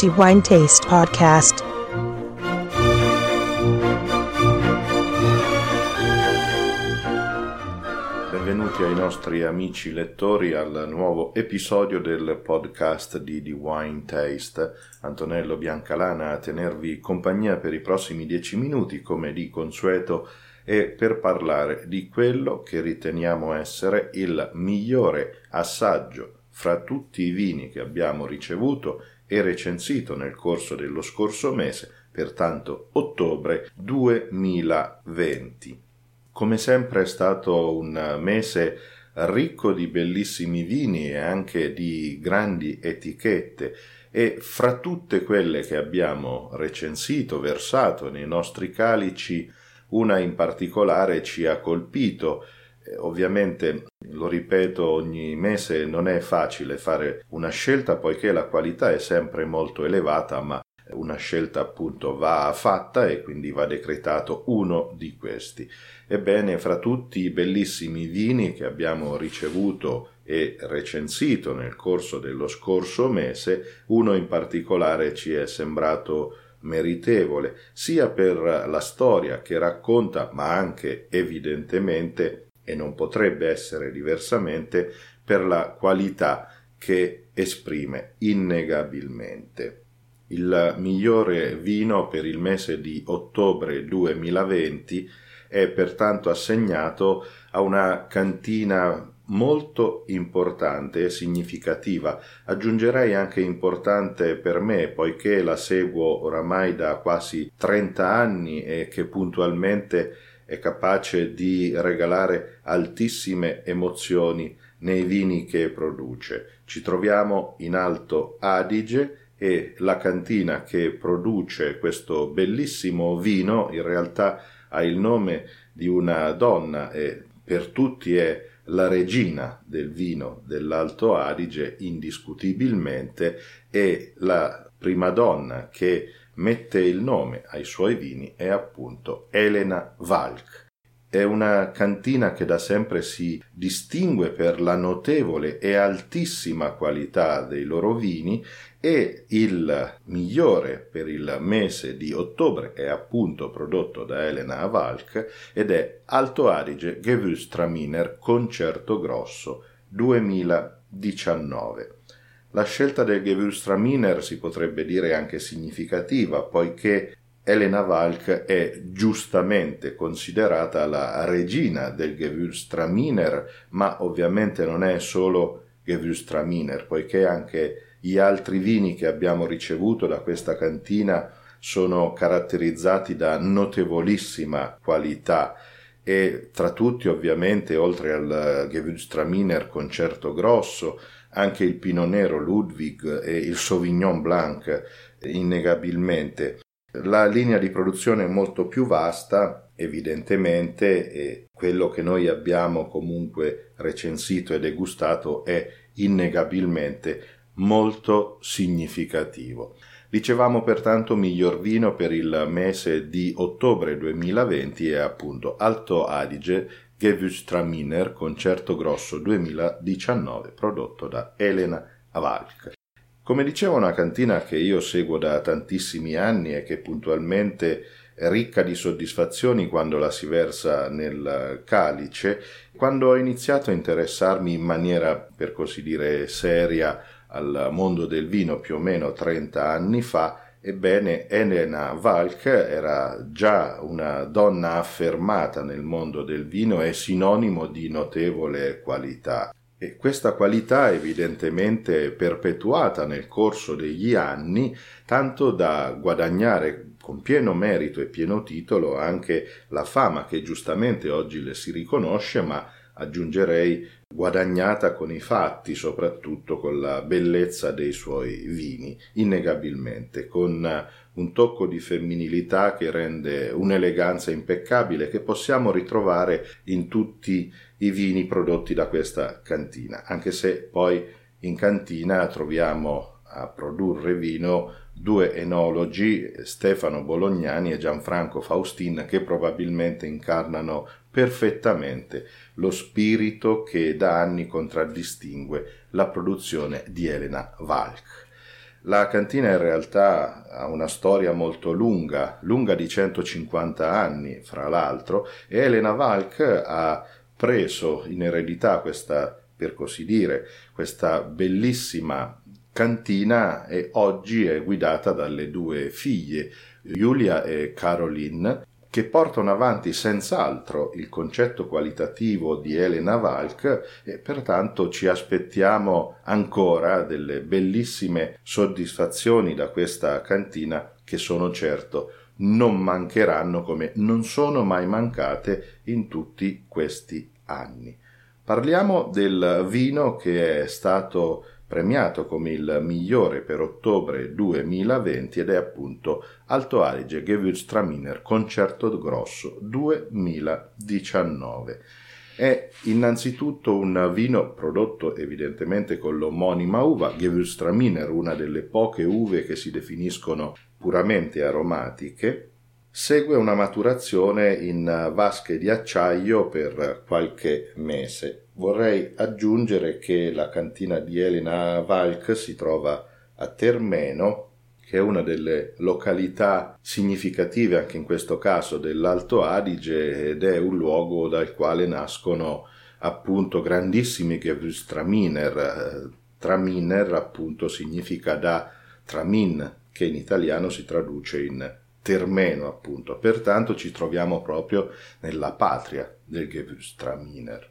The Wine Taste Podcast. Benvenuti ai nostri amici lettori al nuovo episodio del podcast di The Wine Taste. Antonello Biancalana a tenervi compagnia per i prossimi dieci minuti, come di consueto, e per parlare di quello che riteniamo essere il migliore assaggio fra tutti i vini che abbiamo ricevuto e recensito nel corso dello scorso mese, pertanto ottobre 2020. Come sempre è stato un mese ricco di bellissimi vini e anche di grandi etichette e fra tutte quelle che abbiamo recensito, versato nei nostri calici, una in particolare ci ha colpito ovviamente, lo ripeto ogni mese, non è facile fare una scelta poiché la qualità è sempre molto elevata, ma una scelta appunto va fatta e quindi va decretato uno di questi. Ebbene, fra tutti i bellissimi vini che abbiamo ricevuto e recensito nel corso dello scorso mese, uno in particolare ci è sembrato meritevole, sia per la storia che racconta, ma anche evidentemente e non potrebbe essere diversamente per la qualità che esprime innegabilmente. Il migliore vino per il mese di ottobre 2020 è pertanto assegnato a una cantina molto importante e significativa. Aggiungerei anche importante per me, poiché la seguo oramai da quasi 30 anni e che puntualmente è capace di regalare altissime emozioni nei vini che produce. Ci troviamo in Alto Adige e la cantina che produce questo bellissimo vino in realtà ha il nome di una donna e per tutti è la regina del vino dell'Alto Adige indiscutibilmente e la prima donna che mette il nome ai suoi vini è appunto Elena Valk. È una cantina che da sempre si distingue per la notevole e altissima qualità dei loro vini e il migliore per il mese di ottobre è appunto prodotto da Elena Valk ed è Alto Adige Gewürztraminer Concerto Grosso 2019. La scelta del Gewürztraminer si potrebbe dire anche significativa, poiché Elena Valk è giustamente considerata la regina del Gewürztraminer, ma ovviamente non è solo Gewürztraminer, poiché anche gli altri vini che abbiamo ricevuto da questa cantina sono caratterizzati da notevolissima qualità. E tra tutti ovviamente oltre al Gewürztraminer concerto grosso anche il Pinot Nero Ludwig e il Sauvignon Blanc innegabilmente. La linea di produzione è molto più vasta, evidentemente, e quello che noi abbiamo comunque recensito e degustato è innegabilmente molto significativo. Dicevamo pertanto miglior vino per il mese di ottobre 2020 è appunto Alto Adige Gewürztraminer Concerto Grosso 2019 prodotto da Elena Avalk. Come diceva una cantina che io seguo da tantissimi anni e che puntualmente è ricca di soddisfazioni quando la si versa nel calice, quando ho iniziato a interessarmi in maniera, per così dire, seria al mondo del vino più o meno 30 anni fa, Ebbene, Elena Valk era già una donna affermata nel mondo del vino e sinonimo di notevole qualità. E questa qualità evidentemente perpetuata nel corso degli anni, tanto da guadagnare con pieno merito e pieno titolo anche la fama che giustamente oggi le si riconosce, ma aggiungerei guadagnata con i fatti, soprattutto con la bellezza dei suoi vini, innegabilmente, con un tocco di femminilità che rende un'eleganza impeccabile che possiamo ritrovare in tutti i vini prodotti da questa cantina, anche se poi in cantina troviamo a produrre vino due enologi, Stefano Bolognani e Gianfranco Faustin, che probabilmente incarnano perfettamente lo spirito che da anni contraddistingue la produzione di Elena Valk. La cantina in realtà ha una storia molto lunga, lunga di 150 anni, fra l'altro, e Elena Valk ha preso in eredità questa, per così dire, questa bellissima cantina e oggi è guidata dalle due figlie, Giulia e Caroline, che portano avanti senz'altro il concetto qualitativo di Elena Valk e pertanto ci aspettiamo ancora delle bellissime soddisfazioni da questa cantina che sono certo non mancheranno come non sono mai mancate in tutti questi anni. Parliamo del vino che è stato premiato come il migliore per ottobre 2020 ed è appunto Alto Adige Gewürztraminer Concerto Grosso 2019. È innanzitutto un vino prodotto evidentemente con l'omonima uva, Gewürztraminer, una delle poche uve che si definiscono puramente aromatiche, segue una maturazione in vasche di acciaio per qualche mese. Vorrei aggiungere che la cantina di Elena Valk si trova a Termeno, che è una delle località significative anche in questo caso dell'Alto Adige ed è un luogo dal quale nascono appunto grandissimi Gewürztraminer. Traminer appunto significa da tramin, che in italiano si traduce in termeno appunto. Pertanto ci troviamo proprio nella patria del Gewürztraminer.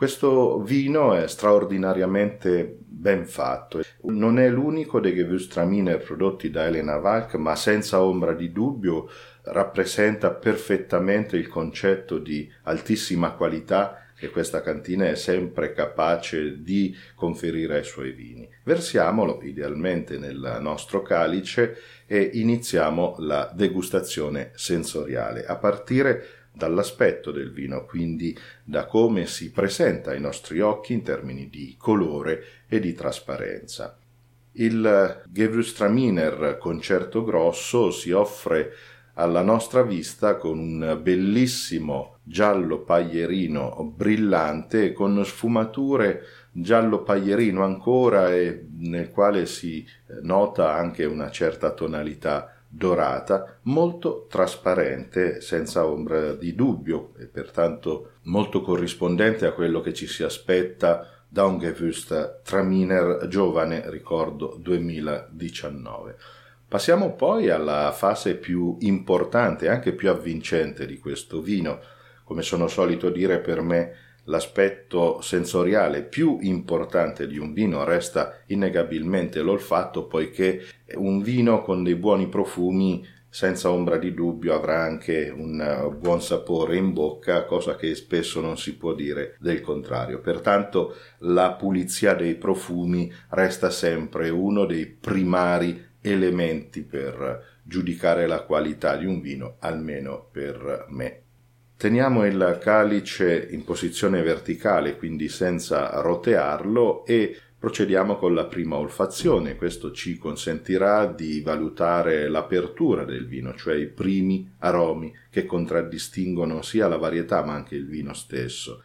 Questo vino è straordinariamente ben fatto. Non è l'unico dei Gewürztraminer prodotti da Elena Valk, ma senza ombra di dubbio rappresenta perfettamente il concetto di altissima qualità che questa cantina è sempre capace di conferire ai suoi vini. Versiamolo idealmente nel nostro calice e iniziamo la degustazione sensoriale a partire dall'aspetto del vino, quindi da come si presenta ai nostri occhi in termini di colore e di trasparenza. Il Gewürztraminer concerto grosso si offre alla nostra vista con un bellissimo giallo paglierino brillante con sfumature giallo paglierino ancora e nel quale si eh, nota anche una certa tonalità dorata, molto trasparente, senza ombra di dubbio e pertanto molto corrispondente a quello che ci si aspetta da un Gewürzt Traminer giovane, ricordo 2019. Passiamo poi alla fase più importante anche più avvincente di questo vino. Come sono solito dire per me, l'aspetto sensoriale più importante di un vino resta innegabilmente l'olfatto, poiché un vino con dei buoni profumi senza ombra di dubbio avrà anche un buon sapore in bocca, cosa che spesso non si può dire del contrario. Pertanto la pulizia dei profumi resta sempre uno dei primari elementi per giudicare la qualità di un vino, almeno per me. Teniamo il calice in posizione verticale, quindi senza rotearlo, e procediamo con la prima olfazione. Questo ci consentirà di valutare l'apertura del vino, cioè i primi aromi che contraddistinguono sia la varietà ma anche il vino stesso.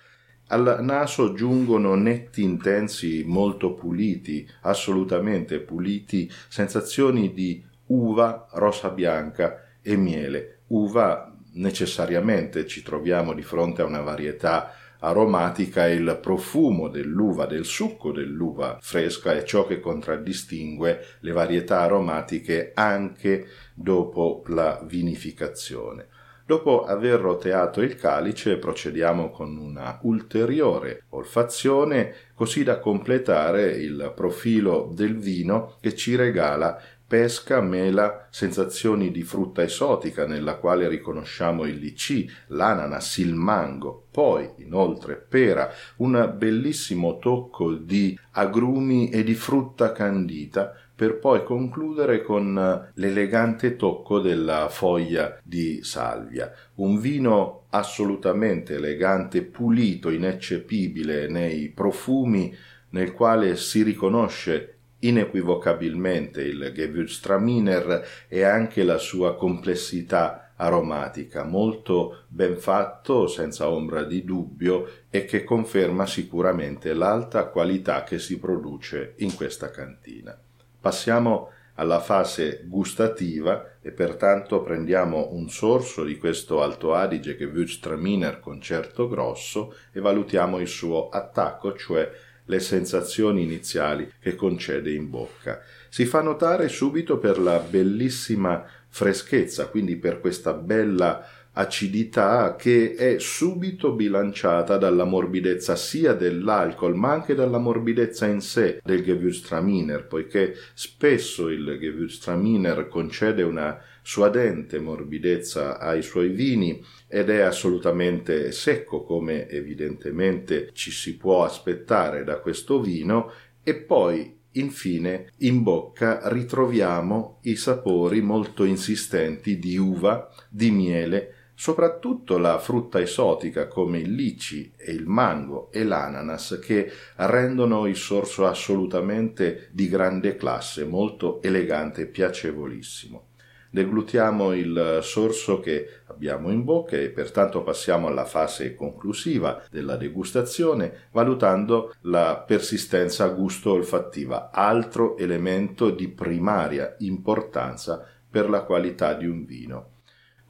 Al naso giungono netti intensi molto puliti, assolutamente puliti, sensazioni di uva rosa bianca e miele. Uva necessariamente ci troviamo di fronte a una varietà aromatica il profumo dell'uva, del succo dell'uva fresca è ciò che contraddistingue le varietà aromatiche anche dopo la vinificazione. Dopo aver roteato il calice procediamo con una ulteriore olfazione così da completare il profilo del vino che ci regala pesca, mela, sensazioni di frutta esotica nella quale riconosciamo il licì, l'ananas, il mango, poi inoltre pera, un bellissimo tocco di agrumi e di frutta candita per poi concludere con l'elegante tocco della foglia di salvia. Un vino assolutamente elegante, pulito, ineccepibile nei profumi, nel quale si riconosce inequivocabilmente il Gewürztraminer e anche la sua complessità aromatica, molto ben fatto, senza ombra di dubbio, e che conferma sicuramente l'alta qualità che si produce in questa cantina. Passiamo alla fase gustativa e pertanto prendiamo un sorso di questo Alto Adige Gewürztraminer concerto grosso e valutiamo il suo attacco, cioè le sensazioni iniziali che concede in bocca. Si fa notare subito per la bellissima freschezza, quindi per questa bella acidità che è subito bilanciata dalla morbidezza sia dell'alcol ma anche dalla morbidezza in sé del Gewürztraminer, poiché spesso il Gewürztraminer concede una suadente morbidezza ai suoi vini ed è assolutamente secco come evidentemente ci si può aspettare da questo vino. E poi Infine, in bocca ritroviamo i sapori molto insistenti di uva, di miele, soprattutto la frutta esotica come il lici e il mango e l'ananas che rendono il sorso assolutamente di grande classe, molto elegante e piacevolissimo. Deglutiamo il sorso che abbiamo in bocca e pertanto passiamo alla fase conclusiva della degustazione valutando la persistenza gusto-olfattiva, altro elemento di primaria importanza per la qualità di un vino.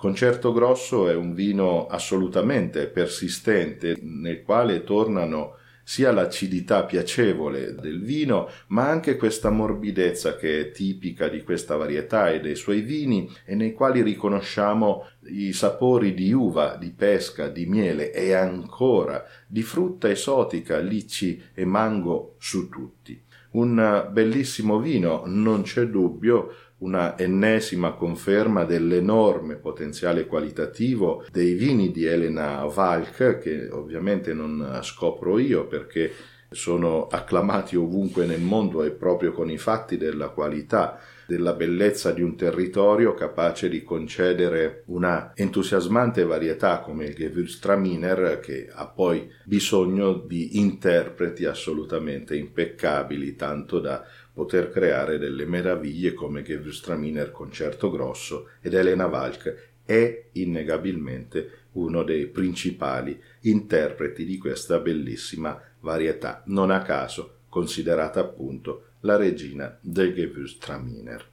Concerto Grosso è un vino assolutamente persistente nel quale tornano sia l'acidità piacevole del vino, ma anche questa morbidezza che è tipica di questa varietà e dei suoi vini e nei quali riconosciamo i sapori di uva, di pesca, di miele e ancora di frutta esotica, lici e mango su tutti. Un bellissimo vino, non c'è dubbio, una ennesima conferma dell'enorme potenziale qualitativo dei vini di Elena Valk, che ovviamente non scopro io perché sono acclamati ovunque nel mondo e proprio con i fatti della qualità della bellezza di un territorio capace di concedere una entusiasmante varietà come il Gewürztraminer che ha poi bisogno di interpreti assolutamente impeccabili tanto da poter creare delle meraviglie come Gewürztraminer Concerto Grosso ed Elena Valk è innegabilmente uno dei principali interpreti di questa bellissima varietà, non a caso considerata appunto la regina del Gewürztraminer.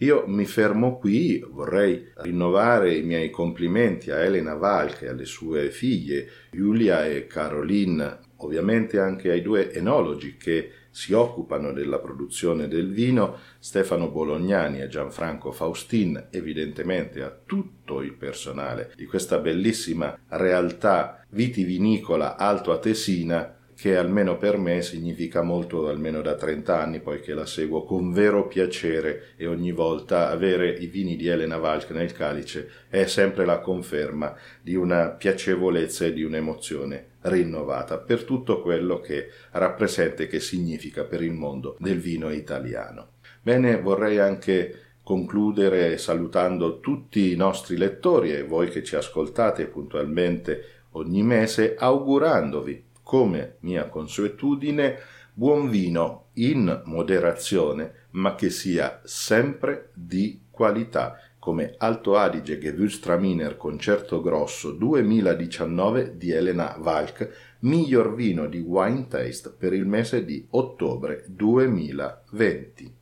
Io mi fermo qui, vorrei rinnovare i miei complimenti a Elena Valk e alle sue figlie Giulia e Caroline, ovviamente anche ai due enologi che si occupano della produzione del vino, Stefano Bolognani e Gianfranco Faustin, evidentemente a tutto il personale di questa bellissima realtà vitivinicola alto atesina che almeno per me significa molto almeno da 30 anni, poiché la seguo con vero piacere e ogni volta avere i vini di Elena Valk nel calice è sempre la conferma di una piacevolezza e di un'emozione rinnovata per tutto quello che rappresenta e che significa per il mondo del vino italiano. Bene, vorrei anche concludere salutando tutti i nostri lettori e voi che ci ascoltate puntualmente ogni mese, augurandovi come mia consuetudine, buon vino in moderazione, ma che sia sempre di qualità, come Alto Adige Gewürztraminer Concerto Grosso 2019 di Elena Valk, miglior vino di Wine Taste per il mese di ottobre 2020.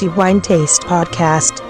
Die Wine Taste Podcast